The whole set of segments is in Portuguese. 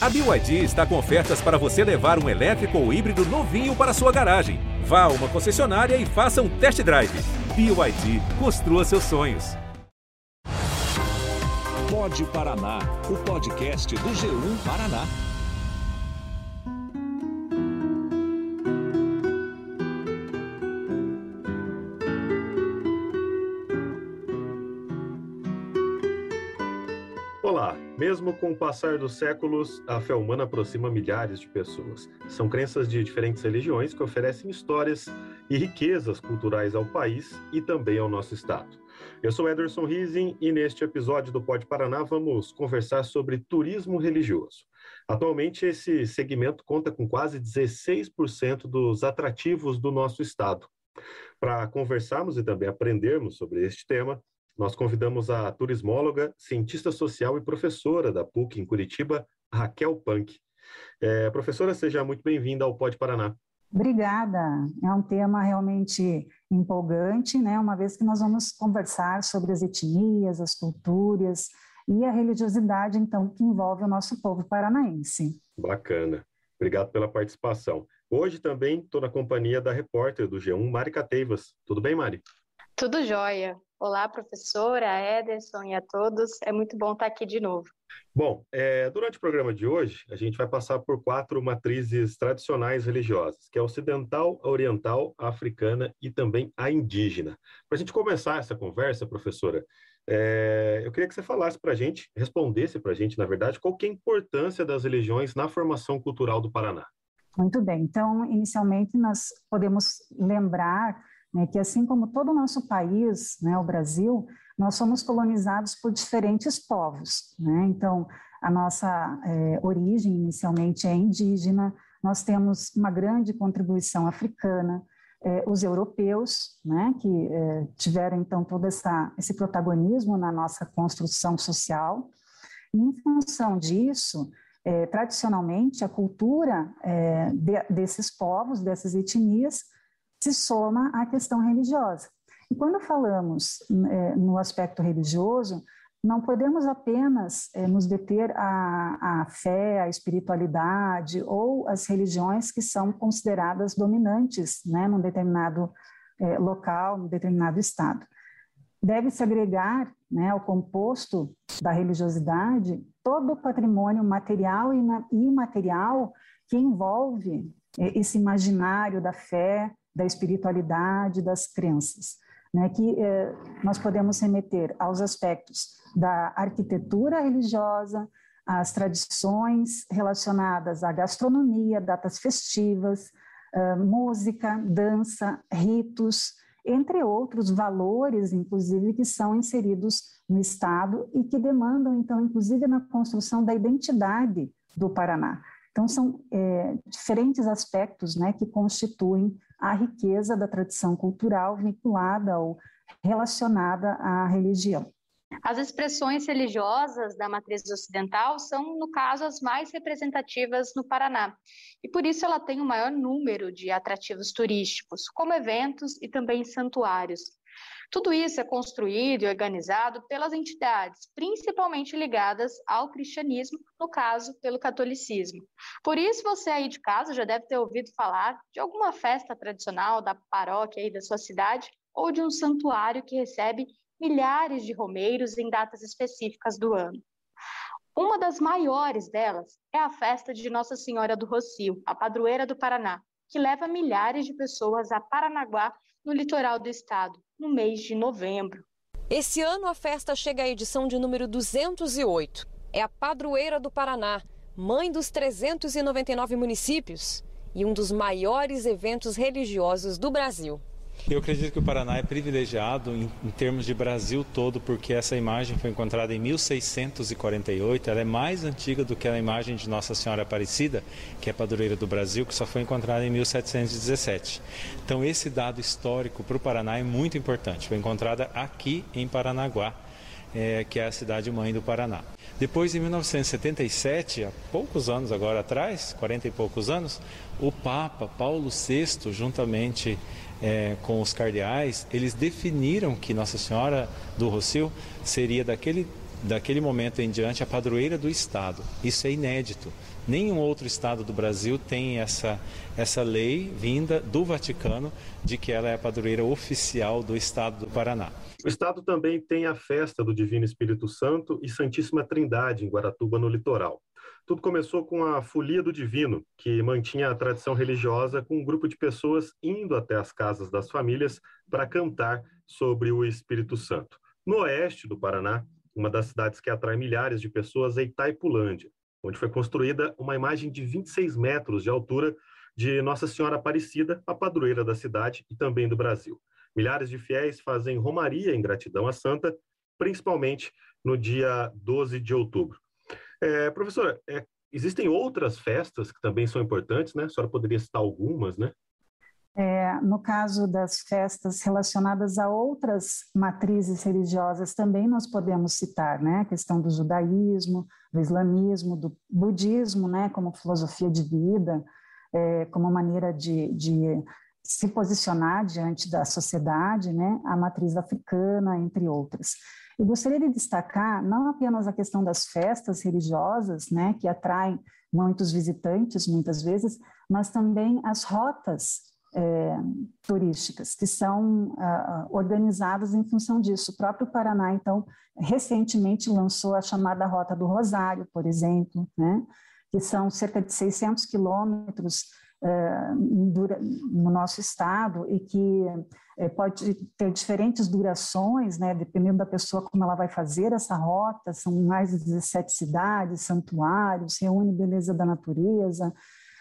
A BYD está com ofertas para você levar um elétrico ou híbrido novinho para sua garagem. Vá a uma concessionária e faça um test drive. BYD, construa seus sonhos. Pode Paraná, o podcast do G1 Paraná. Mesmo com o passar dos séculos, a fé humana aproxima milhares de pessoas. São crenças de diferentes religiões que oferecem histórias e riquezas culturais ao país e também ao nosso estado. Eu sou Ederson Rising e neste episódio do Pode Paraná vamos conversar sobre turismo religioso. Atualmente, esse segmento conta com quase 16% dos atrativos do nosso estado. Para conversarmos e também aprendermos sobre este tema, nós convidamos a turismóloga, cientista social e professora da PUC em Curitiba, Raquel Punk. É, professora, seja muito bem-vinda ao Pode Paraná. Obrigada. É um tema realmente empolgante, né? Uma vez que nós vamos conversar sobre as etnias, as culturas e a religiosidade, então, que envolve o nosso povo paranaense. Bacana. Obrigado pela participação. Hoje também estou na companhia da repórter do G1, Mari Cateivas. Tudo bem, Mari? Tudo jóia. Olá, professora, Ederson e a todos. É muito bom estar aqui de novo. Bom, é, durante o programa de hoje, a gente vai passar por quatro matrizes tradicionais religiosas, que é a ocidental, a oriental, a africana e também a indígena. Para a gente começar essa conversa, professora, é, eu queria que você falasse para a gente, respondesse para a gente, na verdade, qual que é a importância das religiões na formação cultural do Paraná. Muito bem. Então, inicialmente, nós podemos lembrar né, que assim como todo o nosso país, né, o Brasil, nós somos colonizados por diferentes povos. Né? Então, a nossa é, origem inicialmente é indígena, nós temos uma grande contribuição africana, é, os europeus, né, que é, tiveram então todo essa, esse protagonismo na nossa construção social. E, em função disso, é, tradicionalmente, a cultura é, de, desses povos, dessas etnias, se soma à questão religiosa. E quando falamos é, no aspecto religioso, não podemos apenas é, nos deter à, à, fé, à espiritualidade ou às religiões que são consideradas dominantes né, num determinado é, local, num determinado estado. Deve-se agregar né, ao composto da religiosidade todo o patrimônio material e imaterial que envolve é, esse imaginário da fé, da espiritualidade, das crenças, né, que eh, nós podemos remeter aos aspectos da arquitetura religiosa, às tradições relacionadas à gastronomia, datas festivas, uh, música, dança, ritos, entre outros valores, inclusive, que são inseridos no Estado e que demandam, então, inclusive, na construção da identidade do Paraná. Então, são é, diferentes aspectos né, que constituem a riqueza da tradição cultural vinculada ou relacionada à religião. As expressões religiosas da matriz ocidental são, no caso, as mais representativas no Paraná, e por isso ela tem o maior número de atrativos turísticos, como eventos e também santuários. Tudo isso é construído e organizado pelas entidades, principalmente ligadas ao cristianismo, no caso, pelo catolicismo. Por isso, você aí de casa já deve ter ouvido falar de alguma festa tradicional da paróquia aí da sua cidade ou de um santuário que recebe milhares de romeiros em datas específicas do ano. Uma das maiores delas é a festa de Nossa Senhora do Rocio, a padroeira do Paraná, que leva milhares de pessoas a Paranaguá, no litoral do estado, no mês de novembro. Esse ano a festa chega à edição de número 208. É a padroeira do Paraná, mãe dos 399 municípios e um dos maiores eventos religiosos do Brasil. Eu acredito que o Paraná é privilegiado em, em, termos de Brasil todo, porque essa imagem foi encontrada em 1648. Ela é mais antiga do que a imagem de Nossa Senhora Aparecida, que é padroeira do Brasil, que só foi encontrada em 1717. Então, esse dado histórico para o Paraná é muito importante. Foi encontrada aqui em Paranaguá, é, que é a cidade mãe do Paraná. Depois, em 1977, há poucos anos agora atrás, 40 e poucos anos, o Papa Paulo VI, juntamente é, com os cardeais, eles definiram que Nossa Senhora do Rocio seria daquele daquele momento em diante, a padroeira do Estado. Isso é inédito. Nenhum outro Estado do Brasil tem essa, essa lei vinda do Vaticano de que ela é a padroeira oficial do Estado do Paraná. O Estado também tem a festa do Divino Espírito Santo e Santíssima Trindade em Guaratuba, no litoral. Tudo começou com a Folia do Divino, que mantinha a tradição religiosa com um grupo de pessoas indo até as casas das famílias para cantar sobre o Espírito Santo. No oeste do Paraná, uma das cidades que atrai milhares de pessoas é Itaipulândia, onde foi construída uma imagem de 26 metros de altura de Nossa Senhora Aparecida, a padroeira da cidade e também do Brasil. Milhares de fiéis fazem romaria em gratidão à santa, principalmente no dia 12 de outubro. É, professora, é, existem outras festas que também são importantes, né? A senhora poderia citar algumas, né? É, no caso das festas relacionadas a outras matrizes religiosas, também nós podemos citar né, a questão do judaísmo, do islamismo, do budismo, né, como filosofia de vida, é, como maneira de, de, se posicionar diante da sociedade, né, a matriz africana, entre outras. Eu gostaria de destacar não apenas a questão das festas religiosas, né, que atraem muitos visitantes muitas vezes, mas também as rotas é, turísticas, que são uh, organizadas em função disso. O próprio Paraná, então, recentemente lançou a chamada Rota do Rosário, por exemplo, né, que são cerca de 600 quilômetros no nosso estado e que uh, pode ter diferentes durações, né, dependendo da pessoa como ela vai fazer essa rota, são mais de 17 cidades, santuários, reúne beleza da natureza,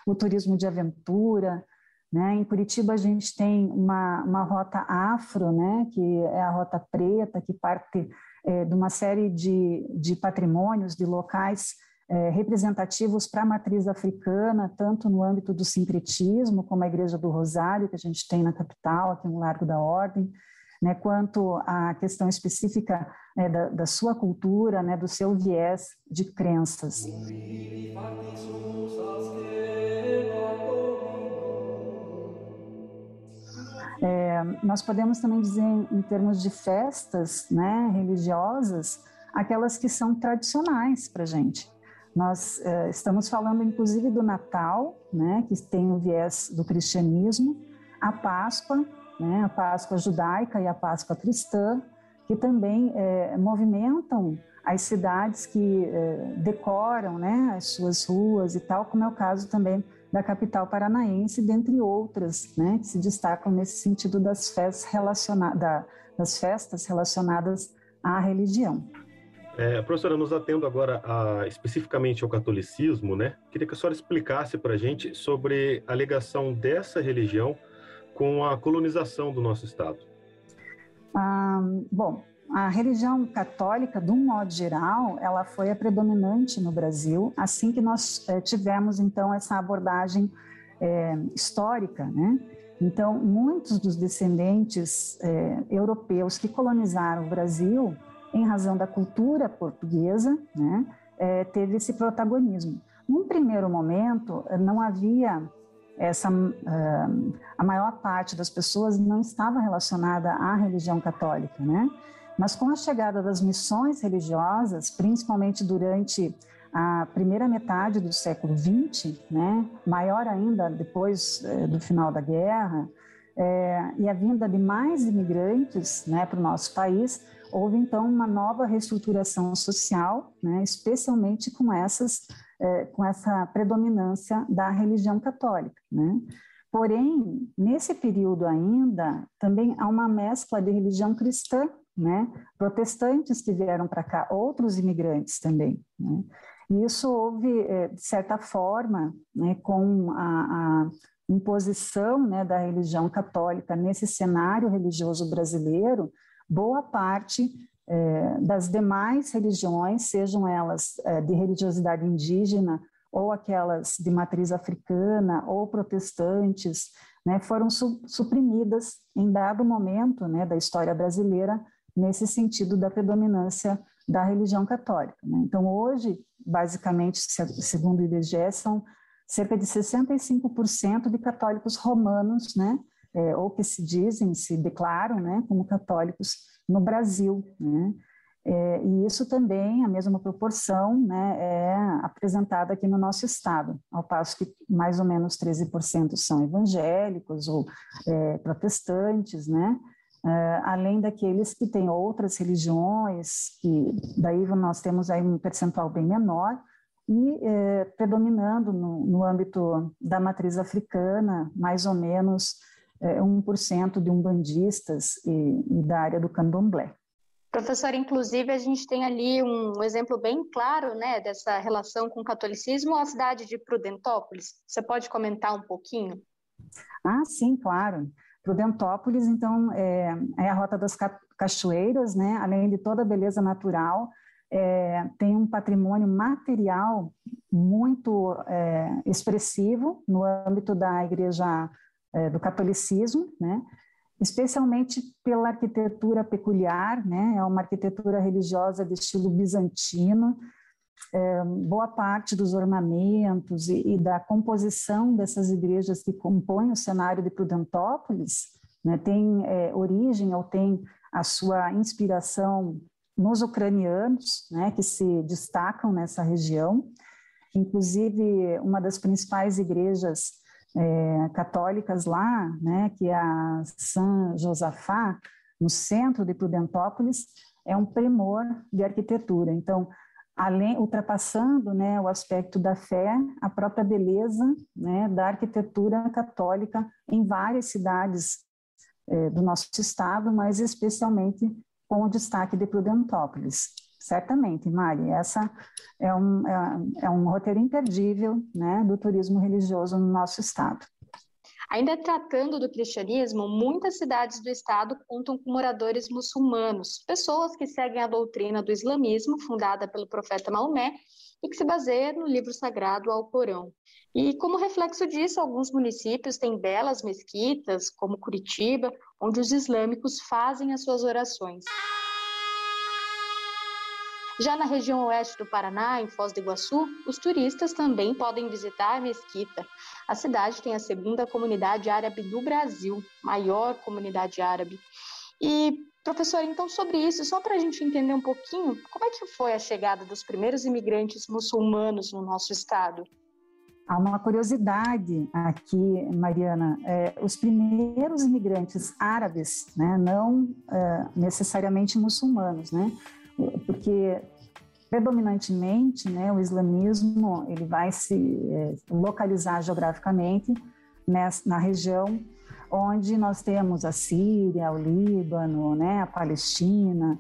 o turismo de aventura, né? Em Curitiba a gente tem uma, uma rota afro, né? que é a rota preta, que parte é, de uma série de, de patrimônios, de locais é, representativos para a matriz africana, tanto no âmbito do sincretismo, como a Igreja do Rosário, que a gente tem na capital, aqui no Largo da Ordem, né, quanto à questão específica é, da, da, sua cultura, né, do seu viés de crenças. É, nós podemos também dizer, em termos de festas né, religiosas, aquelas que são tradicionais para a gente. Nós é, estamos falando, inclusive, do Natal, né, que tem o viés do cristianismo, a Páscoa, né, a Páscoa judaica e a Páscoa cristã, que também é, movimentam as cidades que é, decoram né, as suas ruas e tal, como é o caso também da capital paranaense, dentre outras, né, que se destacam nesse sentido das festas, relaciona das festas relacionadas à religião. É, professora, nos atendo agora a, especificamente ao catolicismo, né? Queria que a senhora explicasse para a gente sobre a ligação dessa religião com a colonização do nosso estado. Ah, bom, a religião católica, de um modo geral, ela foi a predominante no Brasil, assim que nós é, tivemos, então, essa abordagem é, histórica, né? Então, muitos dos descendentes é, europeus que colonizaram o Brasil, em razão da cultura portuguesa, né, teve esse protagonismo. Num primeiro momento, não havia essa a maior parte das pessoas não estava relacionada à religião católica, né? Mas com a chegada das missões religiosas, principalmente durante a primeira metade do século XX, né, maior ainda depois é, do final da guerra, é, e a vinda de mais imigrantes né, para o nosso país, houve então uma nova reestruturação social, né, especialmente com essas, é, com essa predominância da religião católica. Né. Porém, nesse período ainda, também há uma mescla de religião cristã né? Protestantes que vieram para cá, outros imigrantes também, né? E isso houve, é, de certa forma, né, com a, a imposição né, da religião católica nesse cenário religioso brasileiro, boa parte é, das demais religiões, sejam elas é, de religiosidade indígena ou aquelas de matriz africana ou protestantes, né, foram su suprimidas em dado momento né, da história brasileira nesse sentido da predominância da religião católica. Né? Então, hoje, basicamente, segundo o IBGE, são cerca de 65% de católicos romanos, né? É, ou que se dizem, se declaram né, como católicos no Brasil. Né? É, e isso também, a mesma proporção, né, é apresentada aqui no nosso estado, ao passo que mais ou menos 13% são evangélicos ou é, protestantes, né, é, além daqueles que têm outras religiões, que daí nós temos aí um percentual bem menor, e é, predominando no, no, âmbito da matriz africana, mais ou menos é, 1% de umbandistas e, e da área do candomblé. Professor, inclusive, a gente tem ali um exemplo bem claro né, dessa relação com o catolicismo, a cidade de Prudentópolis. Você pode comentar um pouquinho? Ah, sim, claro. Prudentópolis, então, é, é a Rota das Cachoeiras, né? além de toda a beleza natural, é, tem um patrimônio material muito é, expressivo no âmbito da igreja é, do catolicismo, né? especialmente pela arquitetura peculiar, né? é uma arquitetura religiosa de estilo bizantino, é, boa parte dos ornamentos e, e, da composição dessas igrejas que compõem o cenário de Prudentópolis né, tem é, origem ou tem a sua inspiração nos ucranianos, né, que se destacam nessa região. Inclusive, uma das principais igrejas é, católicas lá, né, que é a São Josafá, no centro de Prudentópolis, é um primor de arquitetura. Então, além ultrapassando né, o aspecto da fé, a própria beleza né, da arquitetura católica em várias cidades é, do nosso estado, mas especialmente com o destaque de Prudentópolis. Certamente, Mari, essa é um, é, é um roteiro imperdível né, do turismo religioso no nosso estado. Ainda tratando do cristianismo, muitas cidades do estado contam com moradores muçulmanos, pessoas que seguem a doutrina do islamismo, fundada pelo profeta Maomé, e que se baseia no livro sagrado Alcorão. E como reflexo disso, alguns municípios têm belas mesquitas, como Curitiba, onde os islâmicos fazem as suas orações. Já na região oeste do Paraná, em Foz do Iguaçu, os turistas também podem visitar a Mesquita. A cidade tem a segunda comunidade árabe do Brasil, maior comunidade árabe. E, professor, então sobre isso, só para a gente entender um pouquinho, como é que foi a chegada dos primeiros imigrantes muçulmanos no nosso estado? Há uma curiosidade aqui, Mariana. É, os primeiros imigrantes árabes, né, não é, necessariamente muçulmanos, né, porque predominantemente, né, o islamismo ele vai se é, localizar geograficamente nessa, na região onde nós temos a Síria, o Líbano, né, a Palestina,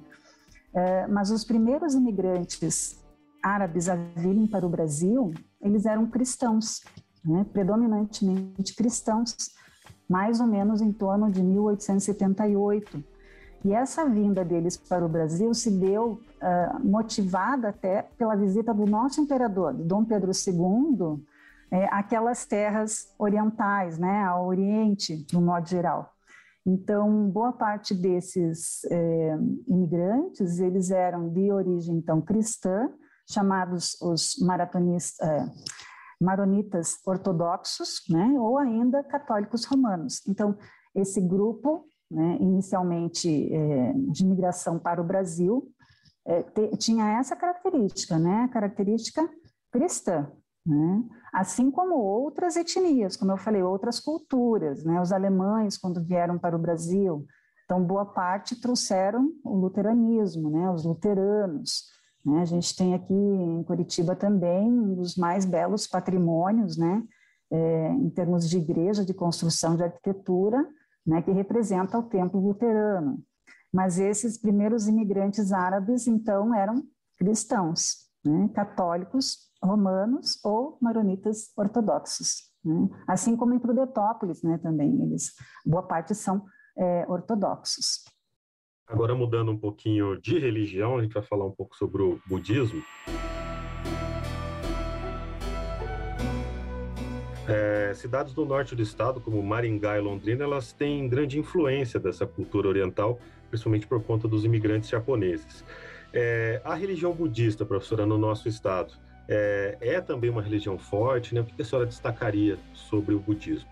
é, mas os primeiros imigrantes árabes a virem para o Brasil, eles eram cristãos, né, predominantemente cristãos, mais ou menos em torno de 1878 e essa vinda deles para o Brasil se deu uh, motivada até pela visita do nosso imperador, Dom Pedro II, é, aquelas terras orientais, né, ao Oriente, no modo geral. Então, boa parte desses é, imigrantes, eles eram de origem, então, cristã, chamados os maratonistas, é, maronitas ortodoxos, né, ou ainda católicos romanos. Então, esse grupo né, inicialmente é, de migração para o Brasil, é, te, tinha essa característica, né, característica cristã, né, assim como outras etnias, como eu falei, outras culturas, né, os alemães quando vieram para o Brasil, então boa parte trouxeram o luteranismo, né, os luteranos, né, a gente tem aqui em Curitiba também um dos mais belos patrimônios, né, é, em termos de igreja, de construção, de arquitetura, né, que representa o templo luterano. Mas esses primeiros imigrantes árabes, então, eram cristãos, né, católicos, romanos ou maronitas ortodoxos. Né? Assim como em Prudentópolis, né, também, eles, boa parte são é, ortodoxos. Agora, mudando um pouquinho de religião, a gente vai falar um pouco sobre o budismo. É, cidades do norte do estado, como Maringá e Londrina, elas têm grande influência dessa cultura oriental, principalmente por conta dos imigrantes japoneses. É, a religião budista, professora, no nosso estado, é, é, também uma religião forte, né? O que a senhora destacaria sobre o budismo?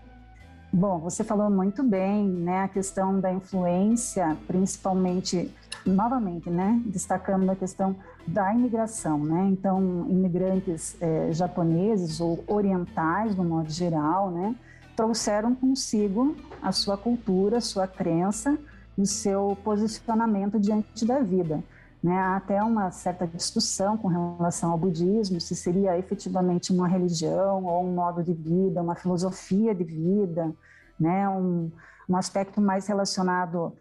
Bom, você falou muito bem, né? A questão da influência, principalmente novamente, né, destacando a questão da imigração, né, então imigrantes é, japoneses ou orientais, no modo geral, né, trouxeram consigo a sua cultura, a sua crença e o seu posicionamento diante da vida. Né? Há até uma certa discussão com relação ao budismo, se seria efetivamente uma religião ou um modo de vida, uma filosofia de vida, né? um, um aspecto mais relacionado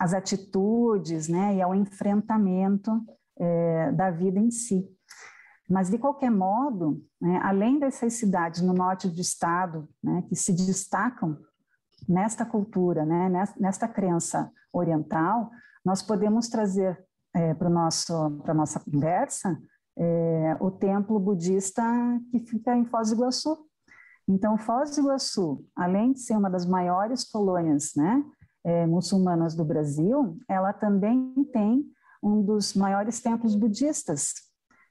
às atitudes né? e ao enfrentamento é, da vida em si. Mas, de qualquer modo, né, além dessas cidades no norte do estado, né, que se destacam nesta cultura, né, nesta crença oriental, nós podemos trazer é, para a nossa conversa é, o templo budista que fica em Foz do Iguaçu. Então, Foz do Iguaçu, além de ser uma das maiores colônias né, é, muçulmanas do Brasil, ela também tem um dos maiores templos budistas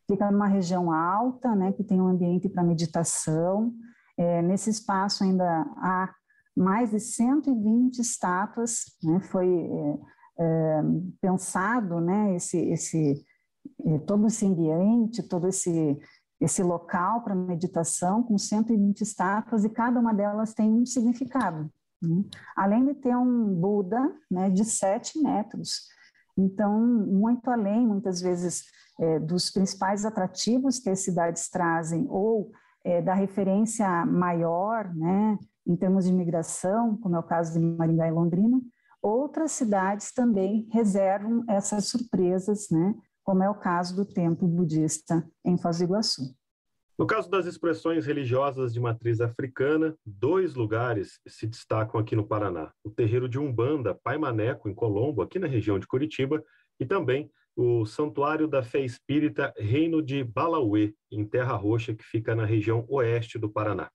fica numa região alta, né, que tem um ambiente para meditação. É, nesse espaço ainda há mais de 120 estátuas, né, foi é, é, pensado, né, esse, esse, é, todo esse ambiente, todo esse, esse local para meditação com 120 estátuas e cada uma delas tem um significado. Além de ter um Buda né, de 7 metros. Então, muito além, muitas vezes, é, dos principais atrativos que as cidades trazem ou é, da referência maior, né, em termos de imigração, como é o caso de Maringá e Londrina, outras cidades também reservam essas surpresas, né, como é o caso do templo budista em Foz do Iguaçu. No caso das expressões religiosas de matriz africana, dois lugares se destacam aqui no Paraná: o terreiro de Umbanda, Pai Maneco, em Colombo, aqui na região de Curitiba, e também o Santuário da Fé Espírita Reino de Balauê, em Terra Roxa, que fica na região oeste do Paraná.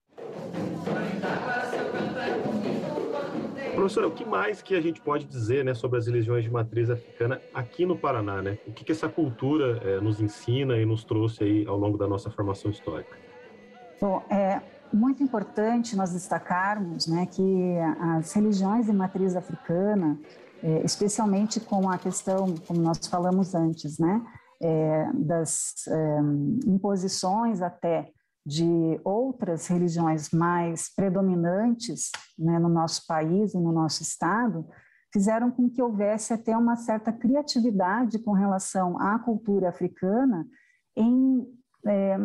Professora, o que mais que a gente pode dizer né, sobre as religiões de matriz africana aqui no Paraná? Né? O que, que essa cultura é, nos ensina e nos trouxe aí ao longo da nossa formação histórica? Bom, é muito importante nós destacarmos né, que as religiões de matriz africana é, especialmente com a questão, como nós falamos antes, né, é, das é, imposições até de outras religiões mais predominantes né, no nosso país e no nosso estado, fizeram com que houvesse até uma certa criatividade com relação à cultura africana em é,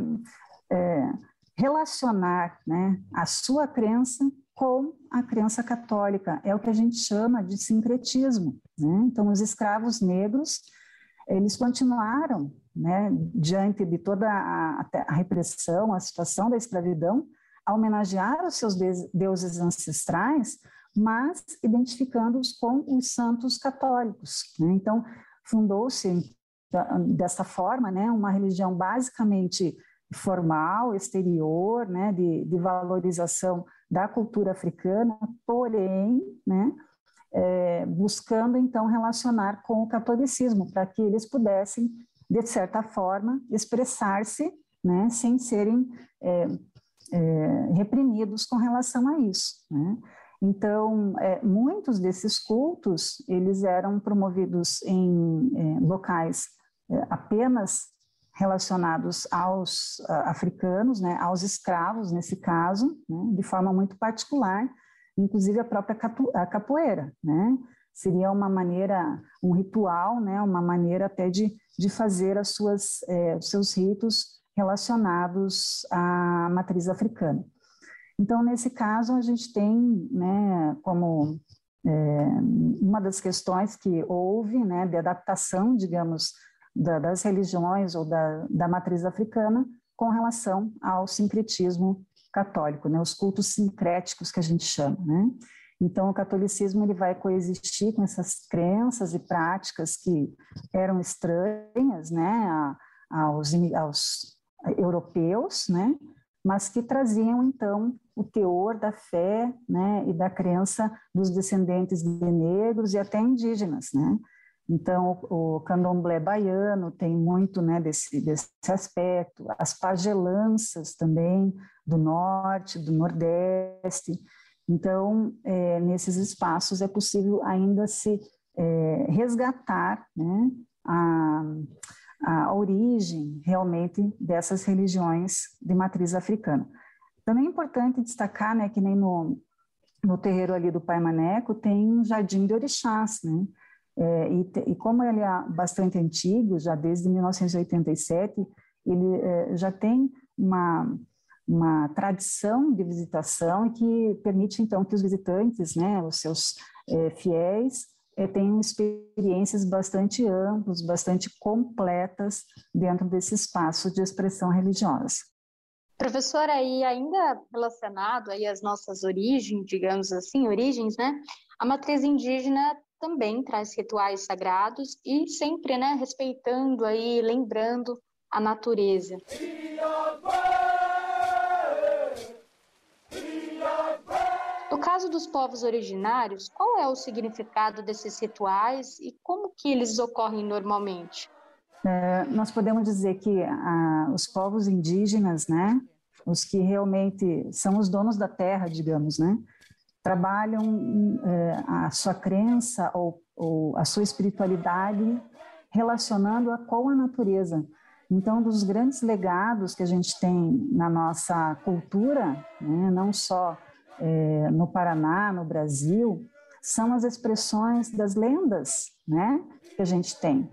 é, relacionar né, a sua crença com a crença católica. É o que a gente chama de sincretismo. Né? Então, os escravos negros, eles continuaram, né, diante de toda a, a repressão, a situação da escravidão, a homenagear os seus deuses ancestrais, mas identificando-os com os santos católicos. Né? Então, fundou-se dessa forma, né, uma religião basicamente formal, exterior, né, de, de valorização da cultura africana, porém, né, é, buscando então relacionar com o catolicismo, para que eles pudessem, de certa forma, expressar-se, né, sem serem é, é, reprimidos com relação a isso. Né. Então, é, muitos desses cultos, eles eram promovidos em é, locais é, apenas relacionados aos africanos, né, aos escravos, nesse caso, né, de forma muito particular, inclusive a própria capoeira, né, seria uma maneira, um ritual, né, uma maneira até de, de fazer as suas, eh, os seus ritos relacionados à matriz africana. Então, nesse caso, a gente tem, né, como é, uma das questões que houve, né, de adaptação, digamos, da, das religiões ou da, da matriz africana com relação ao sincretismo católico, né, os cultos sincréticos que a gente chama, né? Então, o catolicismo ele vai coexistir com essas crenças e práticas que eram estranhas, né, aos, aos europeus, né, mas que traziam então o teor da fé, né, e da crença dos descendentes de negros e até indígenas, né. Então, o, o candomblé baiano tem muito né, desse, desse aspecto, as pagelanças também do norte, do nordeste. Então, é, nesses espaços é possível ainda se é, resgatar né, a, a origem realmente dessas religiões de matriz africana. Também é importante destacar né, que nem no, no terreiro ali do Pai Maneco tem um jardim de orixás, né? É, e, e, como ele é bastante antigo, já desde 1987, ele é, já tem uma, uma tradição de visitação e que permite então que os visitantes, né, os seus é, fiéis, é, tenham experiências bastante amplas, bastante completas dentro desse espaço de expressão religiosa. Professora, e ainda relacionado aí às nossas origens, digamos assim, origens, né? A matriz indígena também traz rituais sagrados e sempre, né, respeitando aí, lembrando a natureza. Caso dos povos originários, qual é o significado desses rituais e como que eles ocorrem normalmente? É, nós podemos dizer que ah, os povos indígenas, né, os que realmente são os donos da terra, digamos, né, trabalham é, a sua crença ou, ou, a sua espiritualidade relacionando-a com a natureza. Então, dos grandes legados que a gente tem na nossa cultura, né, não só é, no Paraná, no Brasil, são as expressões das lendas, né, que a gente tem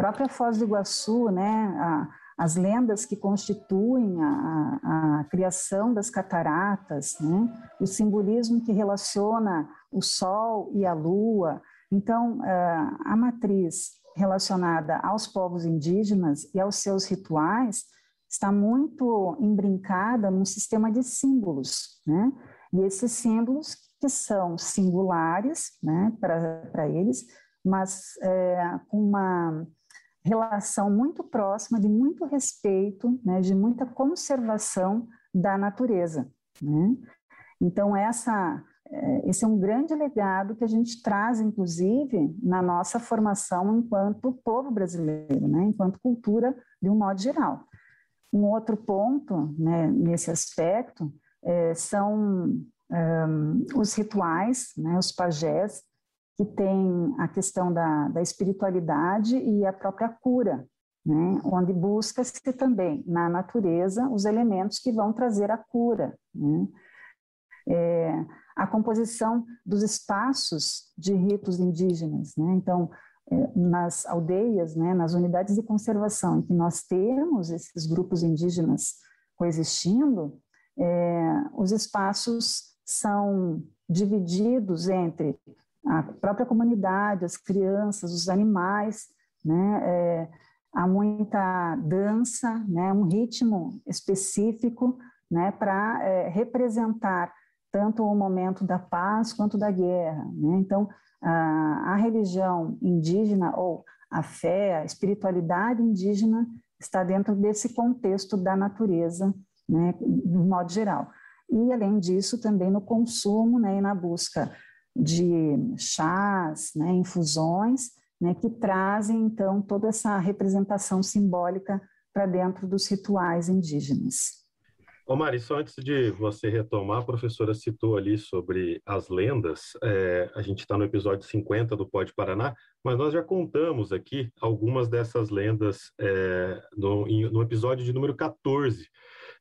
própria Foz do Iguaçu, né, a, as lendas que constituem a, a, a, criação das cataratas, né, o simbolismo que relaciona o Sol e a Lua. Então, eh, a matriz relacionada aos povos indígenas e aos seus rituais está muito embrincada num sistema de símbolos, né? E esses símbolos que são singulares, né, para eles, mas é, com uma relação muito próxima, de muito respeito, né, de muita conservação da natureza. Né? Então, essa, é, esse é um grande legado que a gente traz, inclusive, na nossa formação enquanto povo brasileiro, né, enquanto cultura de um modo geral. Um outro ponto né, nesse aspecto é, são um, os rituais, né, os pajés, que tem a questão da, da espiritualidade e a própria cura, né? onde busca-se também na natureza os elementos que vão trazer a cura. Né? É, a composição dos espaços de ritos indígenas. Né? Então, é, nas aldeias, né, nas unidades de conservação em que nós temos esses grupos indígenas coexistindo, é, os espaços são divididos entre a própria comunidade, as crianças, os animais, né? É, há muita dança, né? Um ritmo específico, né? Para é, representar tanto o momento da paz quanto da guerra, né? Então, a, a religião indígena ou a fé, a espiritualidade indígena está dentro desse contexto da natureza, né? Do modo geral. E além disso, também no consumo, né? E na busca de chás, né, infusões, né, que trazem então toda essa representação simbólica para dentro dos rituais indígenas. Ô Mari, só antes de você retomar, a professora citou ali sobre as lendas, é, a gente está no episódio 50 do Pode Paraná, mas nós já contamos aqui algumas dessas lendas é, no, no episódio de número 14,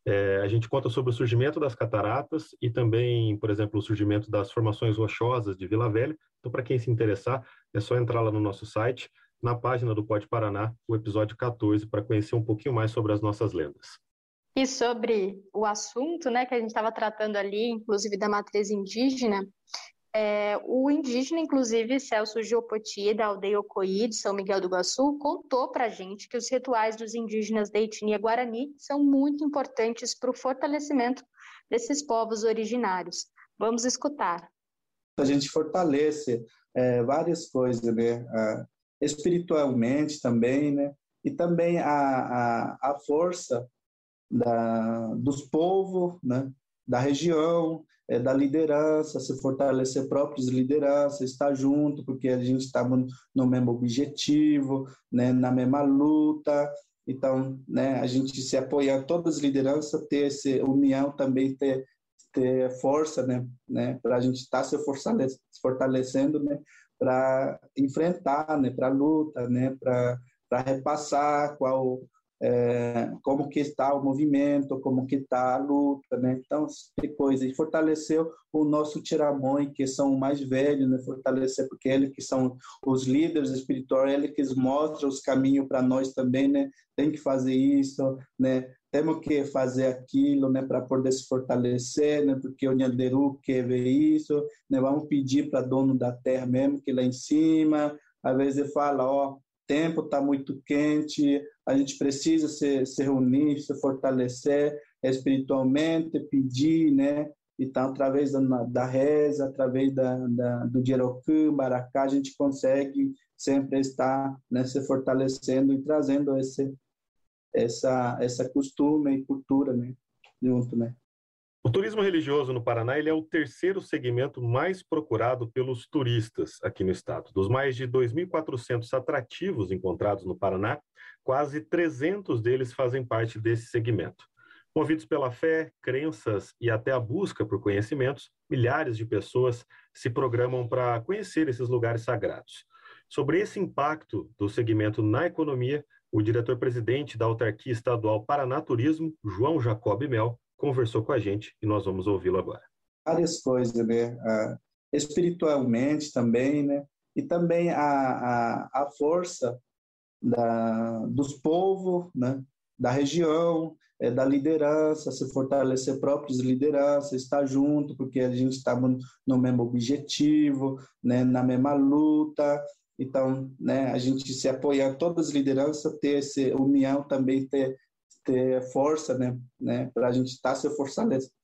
é, a gente conta sobre o surgimento das cataratas e também, por exemplo, o surgimento das formações rochosas de Vila Velha. Então, para quem se interessar, é só entrar lá no nosso site, na página do Pode Paraná, o episódio 14, para conhecer um pouquinho mais sobre as nossas lendas. E sobre o assunto né, que a gente estava tratando ali, inclusive da matriz indígena, é, o indígena, inclusive, Celso Giopoti, da aldeia Ocoí, de São Miguel do Iguaçu, contou para a gente que os rituais dos indígenas da etnia Guarani são muito importantes para o fortalecimento desses povos originários. Vamos escutar. A gente fortalece é, várias coisas, né? Ah, espiritualmente também, né? E também a, a, a força da, dos povos, né? da região, é, da liderança, se fortalecer próprias lideranças, estar junto, porque a gente está no mesmo objetivo, né, na mesma luta. Então, né, a gente se apoiar todas as lideranças, ter essa união também, ter ter força, né, né, para a gente estar tá se fortalecendo, né, para enfrentar, né, para luta, né, para repassar qual é, como que está o movimento, como que está a luta, né? Então, tem coisa. E fortaleceu o nosso tiramões, que são mais velhos, né? Fortalecer, porque eles que são os líderes espirituais, eles que mostram os caminhos para nós também, né? Tem que fazer isso, né? Temos que fazer aquilo, né? Para poder se fortalecer, né? Porque o Nhanderu quer ver isso, né? Vamos pedir para dono da terra mesmo, que lá em cima, às vezes ele fala, ó, tempo está muito quente, a gente precisa se, se reunir, se fortalecer espiritualmente, pedir, né? Então, através da, da reza, através da, da, do Jeroku, Baracá, a gente consegue sempre estar né, se fortalecendo e trazendo esse, essa, essa costume e cultura né, junto, né? O turismo religioso no Paraná ele é o terceiro segmento mais procurado pelos turistas aqui no estado. Dos mais de 2.400 atrativos encontrados no Paraná, quase 300 deles fazem parte desse segmento. Movidos pela fé, crenças e até a busca por conhecimentos, milhares de pessoas se programam para conhecer esses lugares sagrados. Sobre esse impacto do segmento na economia, o diretor-presidente da autarquia estadual Paraná Turismo, João Jacob Mel, conversou com a gente e nós vamos ouvi-lo agora. Várias coisas, né? Ah, espiritualmente também, né? E também a, a, a força da, dos povos, né? Da região, é, da liderança, se fortalecer próprias lideranças, estar junto, porque a gente está no mesmo objetivo, né? Na mesma luta. Então, né? A gente se apoiar todas as lideranças, ter essa união também, ter ter força, né, né para a gente estar tá se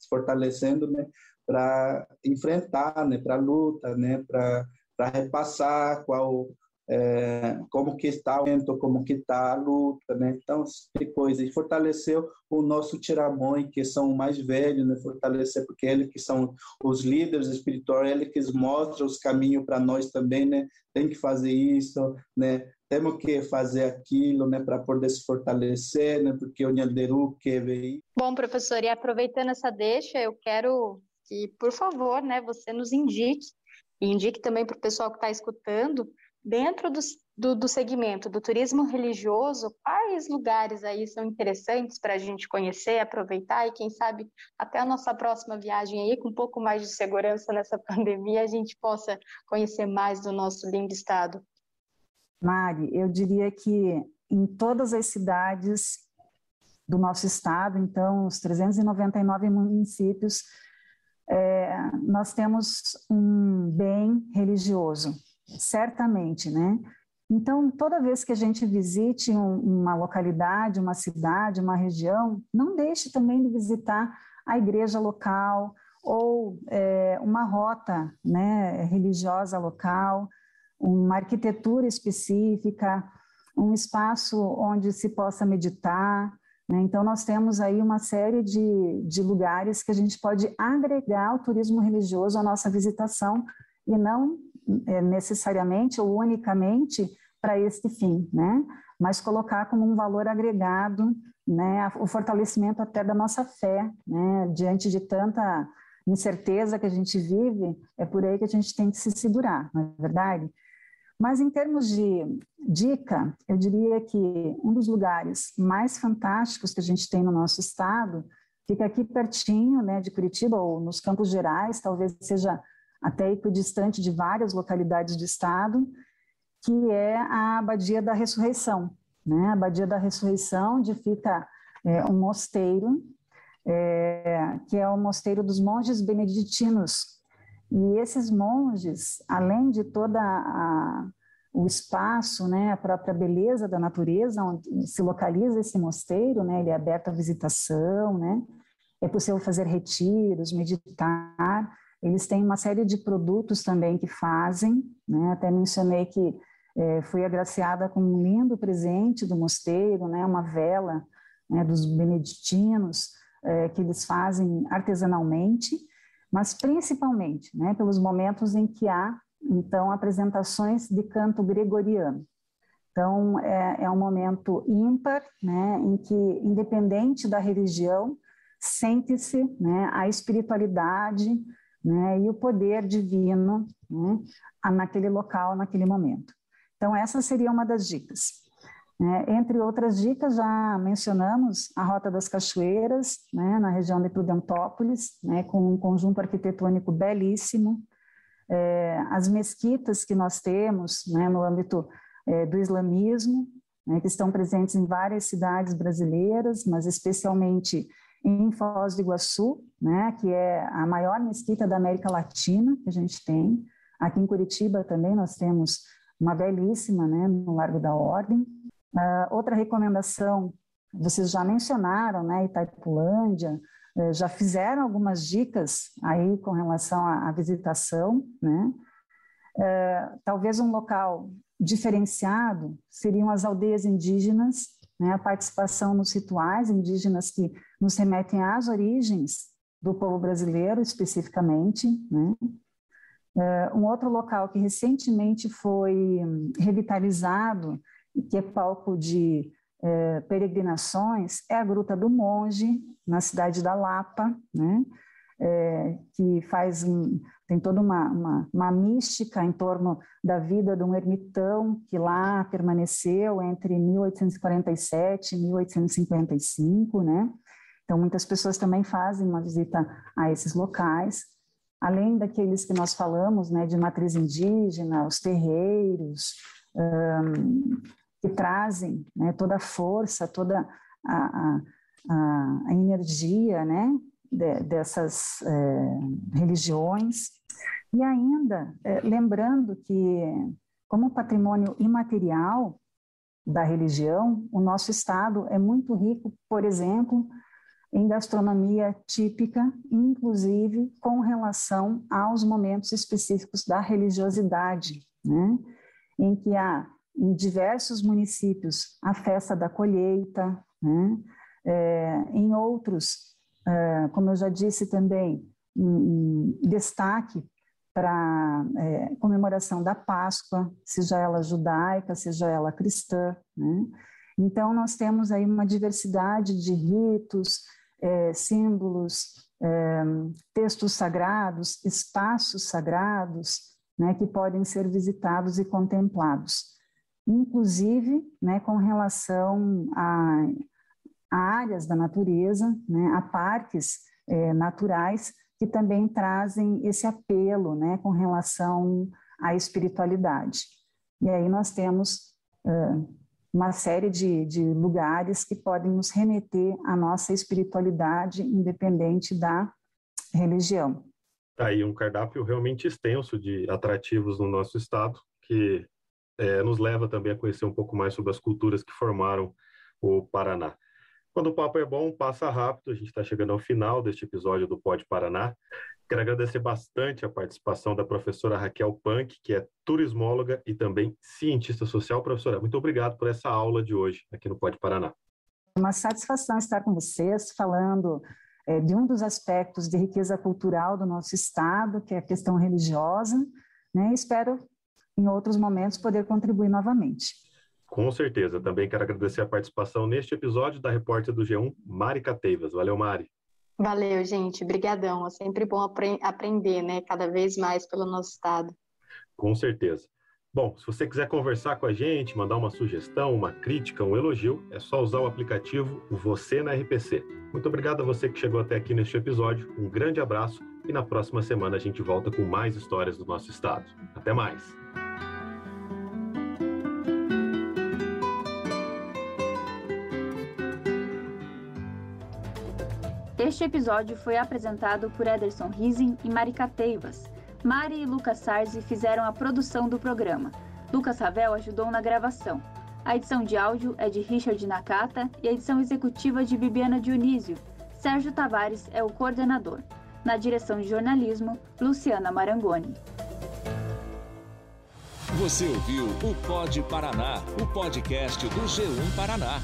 fortalecendo, né, para enfrentar, né, para luta, né, para repassar qual é, como que está o evento, como que está a luta, né? Então, tem coisa. E fortaleceu o nosso tiramões, que são mais velhos, né? Fortalecer, porque eles que são os líderes espirituais, eles que os caminhos para nós também, né? Tem que fazer isso, né? Temos que fazer aquilo, né, para poder se fortalecer, né, porque o Nhanderu quer ver. Bom, professor, e aproveitando essa deixa, eu quero que, por favor, né, você nos indique e indique também para o pessoal que está escutando, dentro do, do, do, segmento do turismo religioso, quais lugares aí são interessantes para a gente conhecer, aproveitar e quem sabe até a nossa próxima viagem aí, com um pouco mais de segurança nessa pandemia, a gente possa conhecer mais do nosso lindo estado. Mari, eu diria que em todas as cidades do nosso estado, então, os 399 municípios, é, nós temos um bem religioso, certamente, né? Então, toda vez que a gente visite um, uma localidade, uma cidade, uma região, não deixe também de visitar a igreja local ou é, uma rota né, religiosa local, uma arquitetura específica, um espaço onde se possa meditar. Né? Então, nós temos aí uma série de, de lugares que a gente pode agregar o turismo religioso à nossa visitação e não é, necessariamente ou unicamente para este fim, né? mas colocar como um valor agregado né, o fortalecimento até da nossa fé, né, diante de tanta incerteza que a gente vive, é por aí que a gente tem que se segurar, não é verdade? Mas em termos de dica, eu diria que um dos lugares mais fantásticos que a gente tem no nosso estado fica aqui pertinho, né, de Curitiba ou nos Campos Gerais, talvez seja até equidistante de várias localidades do estado, que é a Abadia da Ressurreição. Né? A Abadia da Ressurreição, onde fica é, um mosteiro, é, que é o mosteiro dos monges beneditinos, e esses monges, além de toda a, o espaço, né, a própria beleza da natureza, onde se localiza esse mosteiro, né, ele é aberto à visitação, né, é possível fazer retiros, meditar. Eles têm uma série de produtos também que fazem, né, até mencionei que é, fui agraciada com um lindo presente do mosteiro, né, uma vela né, dos beneditinos, é, que eles fazem artesanalmente, mas principalmente né, pelos momentos em que há, então, apresentações de canto gregoriano. Então, é, é um momento ímpar, né, em que, independente da religião, sente-se né, a espiritualidade né, e o poder divino né, naquele local, naquele momento. Então, essa seria uma das dicas. É, entre outras dicas, já mencionamos a Rota das Cachoeiras, né, na região de Prudentópolis, né, com um conjunto arquitetônico belíssimo. É, as mesquitas que nós temos né, no âmbito é, do islamismo, né, que estão presentes em várias cidades brasileiras, mas especialmente em Foz do Iguaçu, né, que é a maior mesquita da América Latina que a gente tem. Aqui em Curitiba também nós temos uma belíssima, né, no Largo da Ordem. Uh, outra recomendação, vocês já mencionaram, né, Itaipulândia, uh, já fizeram algumas dicas aí com relação à, à visitação, né? Uh, talvez um local diferenciado seriam as aldeias indígenas, né, a participação nos rituais indígenas que nos remetem às origens do povo brasileiro especificamente, né? Uh, um outro local que recentemente foi revitalizado que é palco de é, peregrinações, é a Gruta do Monge, na cidade da Lapa, né? É, que faz um, tem toda uma, uma, uma, mística em torno da vida de um ermitão que lá permaneceu entre 1847 e 1855, né? Então, muitas pessoas também fazem uma visita a esses locais, além daqueles que nós falamos, né, de matriz indígena, os terreiros, que trazem né, toda a força, toda a, a, a energia né, de, dessas é, religiões. E ainda, é, lembrando que, como patrimônio imaterial da religião, o nosso Estado é muito rico, por exemplo, em gastronomia típica, inclusive com relação aos momentos específicos da religiosidade, né? em que há em diversos municípios a festa da colheita, né? é, em outros, é, como eu já disse também, um, um destaque para é, comemoração da Páscoa, seja ela judaica, seja ela cristã. Né? Então, nós temos aí uma diversidade de ritos, é, símbolos, é, textos sagrados, espaços sagrados, né, que podem ser visitados e contemplados inclusive né, com relação a, a, áreas da natureza, né, a parques é, naturais que também trazem esse apelo né, com relação à espiritualidade. E aí nós temos uh, uma série de, de lugares que podem nos remeter à nossa espiritualidade, independente da religião. Tá aí um cardápio realmente extenso de atrativos no nosso estado, que é, nos leva também a conhecer um pouco mais sobre as culturas que formaram o Paraná. Quando o papo é bom, passa rápido. A gente está chegando ao final deste episódio do Pode Paraná. Quero agradecer bastante a participação da professora Raquel Punk, que é turismóloga e também cientista social. Professora, muito obrigado por essa aula de hoje aqui no Pode Paraná. Uma satisfação estar com vocês, falando é, de um dos aspectos de riqueza cultural do nosso Estado, que é a questão religiosa. Né? Espero em outros momentos, poder contribuir novamente. Com certeza. Também quero agradecer a participação neste episódio da repórter do G1, Mari Cateivas. Valeu, Mari. Valeu, gente. Obrigadão. É sempre bom apre aprender, né? Cada vez mais pelo nosso estado. Com certeza. Bom, se você quiser conversar com a gente, mandar uma sugestão, uma crítica, um elogio, é só usar o aplicativo Você na RPC. Muito obrigado a você que chegou até aqui neste episódio. Um grande abraço e na próxima semana a gente volta com mais histórias do nosso estado. Até mais! Este episódio foi apresentado por Ederson Rising e Marika Teivas. Mari e Lucas Sarzi fizeram a produção do programa. Lucas Ravel ajudou na gravação. A edição de áudio é de Richard Nakata e a edição executiva de Bibiana Dionísio. Sérgio Tavares é o coordenador. Na direção de jornalismo, Luciana Marangoni. Você ouviu o Pod Paraná, o podcast do G1 Paraná.